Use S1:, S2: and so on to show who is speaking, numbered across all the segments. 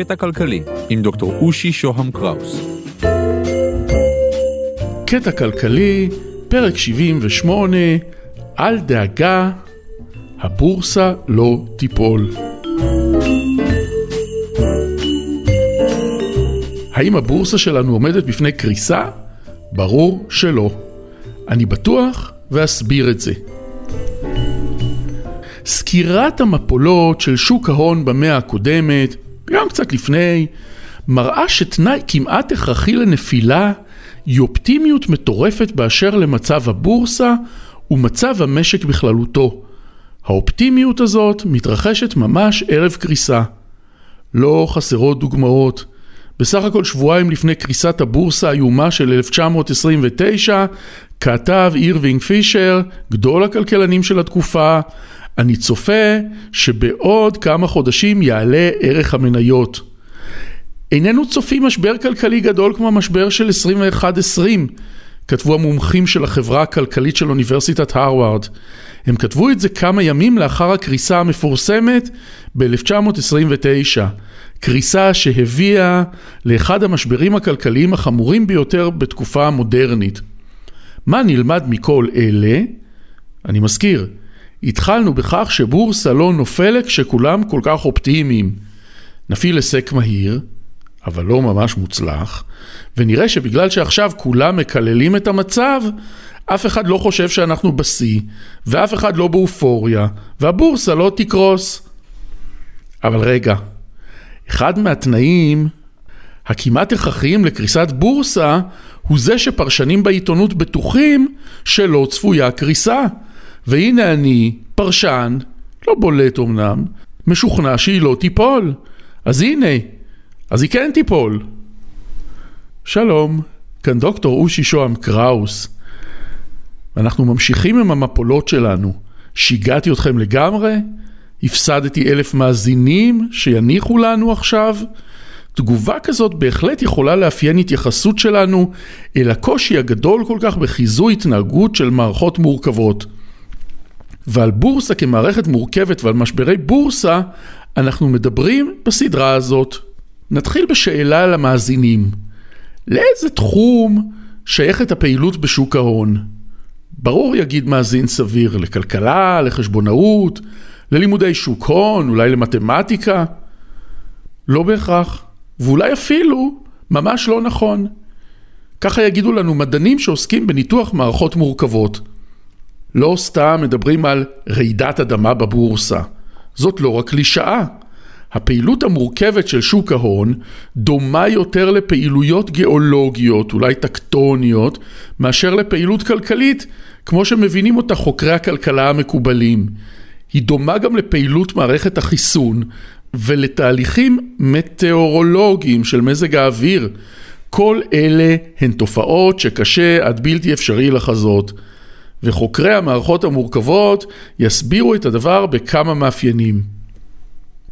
S1: קטע כלכלי עם דוקטור אושי שוהם קראוס.
S2: קטע כלכלי, פרק 78, אל דאגה, הבורסה לא תיפול. האם הבורסה שלנו עומדת בפני קריסה? ברור שלא. אני בטוח ואסביר את זה. סקירת המפולות של שוק ההון במאה הקודמת, גם קצת לפני, מראה שתנאי כמעט הכרחי לנפילה היא אופטימיות מטורפת באשר למצב הבורסה ומצב המשק בכללותו. האופטימיות הזאת מתרחשת ממש ערב קריסה. לא חסרות דוגמאות. בסך הכל שבועיים לפני קריסת הבורסה האיומה של 1929, כתב אירווינג פישר, גדול הכלכלנים של התקופה, אני צופה שבעוד כמה חודשים יעלה ערך המניות. איננו צופים משבר כלכלי גדול כמו המשבר של 21-20, כתבו המומחים של החברה הכלכלית של אוניברסיטת הרווארד. הם כתבו את זה כמה ימים לאחר הקריסה המפורסמת ב-1929. קריסה שהביאה לאחד המשברים הכלכליים החמורים ביותר בתקופה המודרנית. מה נלמד מכל אלה? אני מזכיר, התחלנו בכך שבורסה לא נופלת כשכולם כל כך אופטימיים. נפעיל היסק מהיר, אבל לא ממש מוצלח, ונראה שבגלל שעכשיו כולם מקללים את המצב, אף אחד לא חושב שאנחנו בשיא, ואף אחד לא באופוריה, והבורסה לא תקרוס. אבל רגע, אחד מהתנאים הכמעט הכרחיים לקריסת בורסה הוא זה שפרשנים בעיתונות בטוחים שלא צפויה קריסה. והנה אני, פרשן, לא בולט אמנם, משוכנע שהיא לא תיפול. אז הנה, אז היא כן תיפול. שלום, כאן דוקטור אושי שוהם קראוס. אנחנו ממשיכים עם המפולות שלנו. שיגעתי אתכם לגמרי? הפסדתי אלף מאזינים שיניחו לנו עכשיו? תגובה כזאת בהחלט יכולה לאפיין התייחסות שלנו אל הקושי הגדול כל כך בחיזוי התנהגות של מערכות מורכבות. ועל בורסה כמערכת מורכבת ועל משברי בורסה, אנחנו מדברים בסדרה הזאת. נתחיל בשאלה למאזינים. לאיזה תחום שייכת הפעילות בשוק ההון? ברור יגיד מאזין סביר, לכלכלה, לחשבונאות, ללימודי שוק הון, אולי למתמטיקה. לא בהכרח, ואולי אפילו ממש לא נכון. ככה יגידו לנו מדענים שעוסקים בניתוח מערכות מורכבות. לא סתם מדברים על רעידת אדמה בבורסה. זאת לא רק קלישאה. הפעילות המורכבת של שוק ההון דומה יותר לפעילויות גיאולוגיות, אולי טקטוניות, מאשר לפעילות כלכלית, כמו שמבינים אותה חוקרי הכלכלה המקובלים. היא דומה גם לפעילות מערכת החיסון ולתהליכים מטאורולוגיים של מזג האוויר. כל אלה הן תופעות שקשה עד בלתי אפשרי לחזות. וחוקרי המערכות המורכבות יסבירו את הדבר בכמה מאפיינים.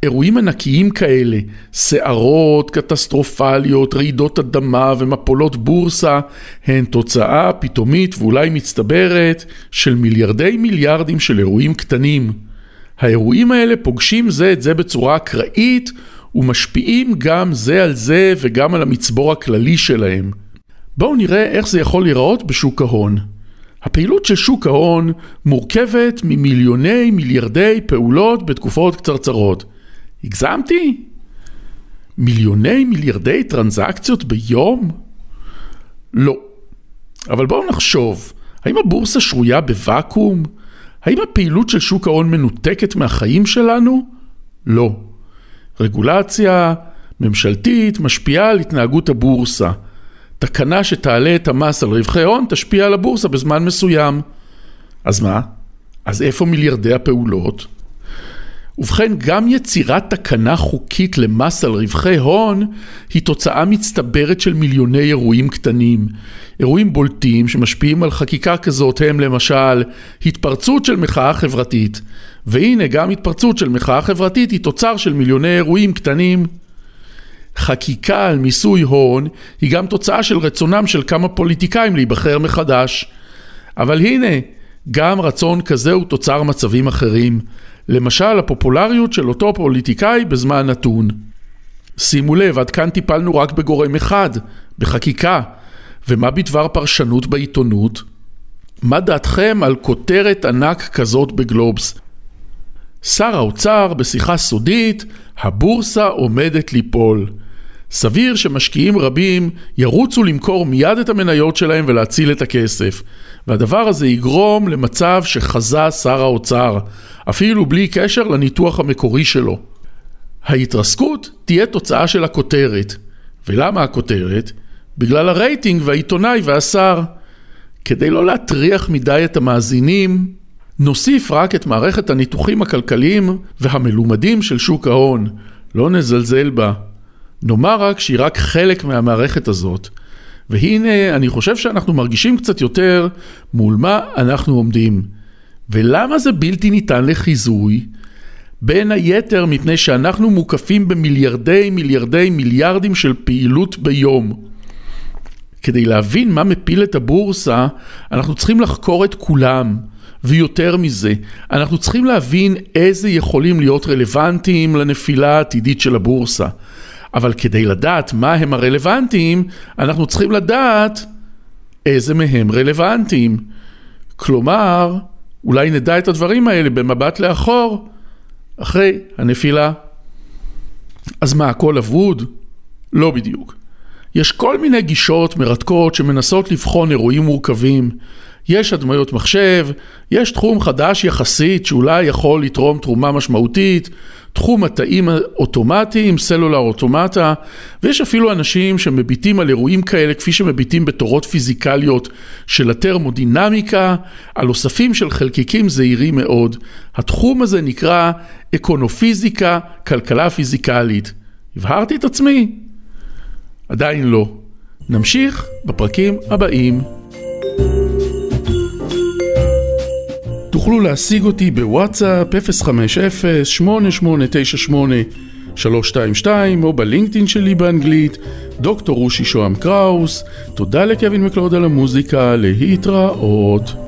S2: אירועים ענקיים כאלה, סערות קטסטרופליות, רעידות אדמה ומפולות בורסה, הן תוצאה פתאומית ואולי מצטברת של מיליארדי מיליארדים של אירועים קטנים. האירועים האלה פוגשים זה את זה בצורה אקראית ומשפיעים גם זה על זה וגם על המצבור הכללי שלהם. בואו נראה איך זה יכול להיראות בשוק ההון. הפעילות של שוק ההון מורכבת ממיליוני מיליארדי פעולות בתקופות קצרצרות. הגזמתי? מיליוני מיליארדי טרנזקציות ביום? לא. אבל בואו נחשוב, האם הבורסה שרויה בוואקום? האם הפעילות של שוק ההון מנותקת מהחיים שלנו? לא. רגולציה ממשלתית משפיעה על התנהגות הבורסה. תקנה שתעלה את המס על רווחי הון תשפיע על הבורסה בזמן מסוים. אז מה? אז איפה מיליארדי הפעולות? ובכן, גם יצירת תקנה חוקית למס על רווחי הון היא תוצאה מצטברת של מיליוני אירועים קטנים. אירועים בולטים שמשפיעים על חקיקה כזאת הם למשל התפרצות של מחאה חברתית. והנה גם התפרצות של מחאה חברתית היא תוצר של מיליוני אירועים קטנים. חקיקה על מיסוי הון היא גם תוצאה של רצונם של כמה פוליטיקאים להיבחר מחדש. אבל הנה, גם רצון כזה הוא תוצר מצבים אחרים. למשל, הפופולריות של אותו פוליטיקאי בזמן נתון. שימו לב, עד כאן טיפלנו רק בגורם אחד, בחקיקה. ומה בדבר פרשנות בעיתונות? מה דעתכם על כותרת ענק כזאת בגלובס? שר האוצר בשיחה סודית, הבורסה עומדת ליפול. סביר שמשקיעים רבים ירוצו למכור מיד את המניות שלהם ולהציל את הכסף. והדבר הזה יגרום למצב שחזה שר האוצר, אפילו בלי קשר לניתוח המקורי שלו. ההתרסקות תהיה תוצאה של הכותרת. ולמה הכותרת? בגלל הרייטינג והעיתונאי והשר. כדי לא להטריח מדי את המאזינים, נוסיף רק את מערכת הניתוחים הכלכליים והמלומדים של שוק ההון. לא נזלזל בה. נאמר רק שהיא רק חלק מהמערכת הזאת. והנה, אני חושב שאנחנו מרגישים קצת יותר מול מה אנחנו עומדים. ולמה זה בלתי ניתן לחיזוי? בין היתר מפני שאנחנו מוקפים במיליארדי מיליארדי מיליארדים של פעילות ביום. כדי להבין מה מפיל את הבורסה, אנחנו צריכים לחקור את כולם. ויותר מזה, אנחנו צריכים להבין איזה יכולים להיות רלוונטיים לנפילה העתידית של הבורסה. אבל כדי לדעת מה הם הרלוונטיים, אנחנו צריכים לדעת איזה מהם רלוונטיים. כלומר, אולי נדע את הדברים האלה במבט לאחור, אחרי הנפילה. אז מה, הכל אבוד? לא בדיוק. יש כל מיני גישות מרתקות שמנסות לבחון אירועים מורכבים. יש הדמיות מחשב, יש תחום חדש יחסית שאולי יכול לתרום תרומה משמעותית, תחום התאים אוטומטיים, סלולר אוטומטה, ויש אפילו אנשים שמביטים על אירועים כאלה כפי שמביטים בתורות פיזיקליות של הטרמודינמיקה, על אוספים של חלקיקים זעירים מאוד. התחום הזה נקרא אקונופיזיקה, כלכלה פיזיקלית. הבהרתי את עצמי? עדיין לא. נמשיך בפרקים הבאים. תוכלו להשיג אותי בוואטסאפ 050-8898-322 או בלינקדאין שלי באנגלית, דוקטור רושי שוהם קראוס. תודה לקווין מקלוד על המוזיקה, להתראות.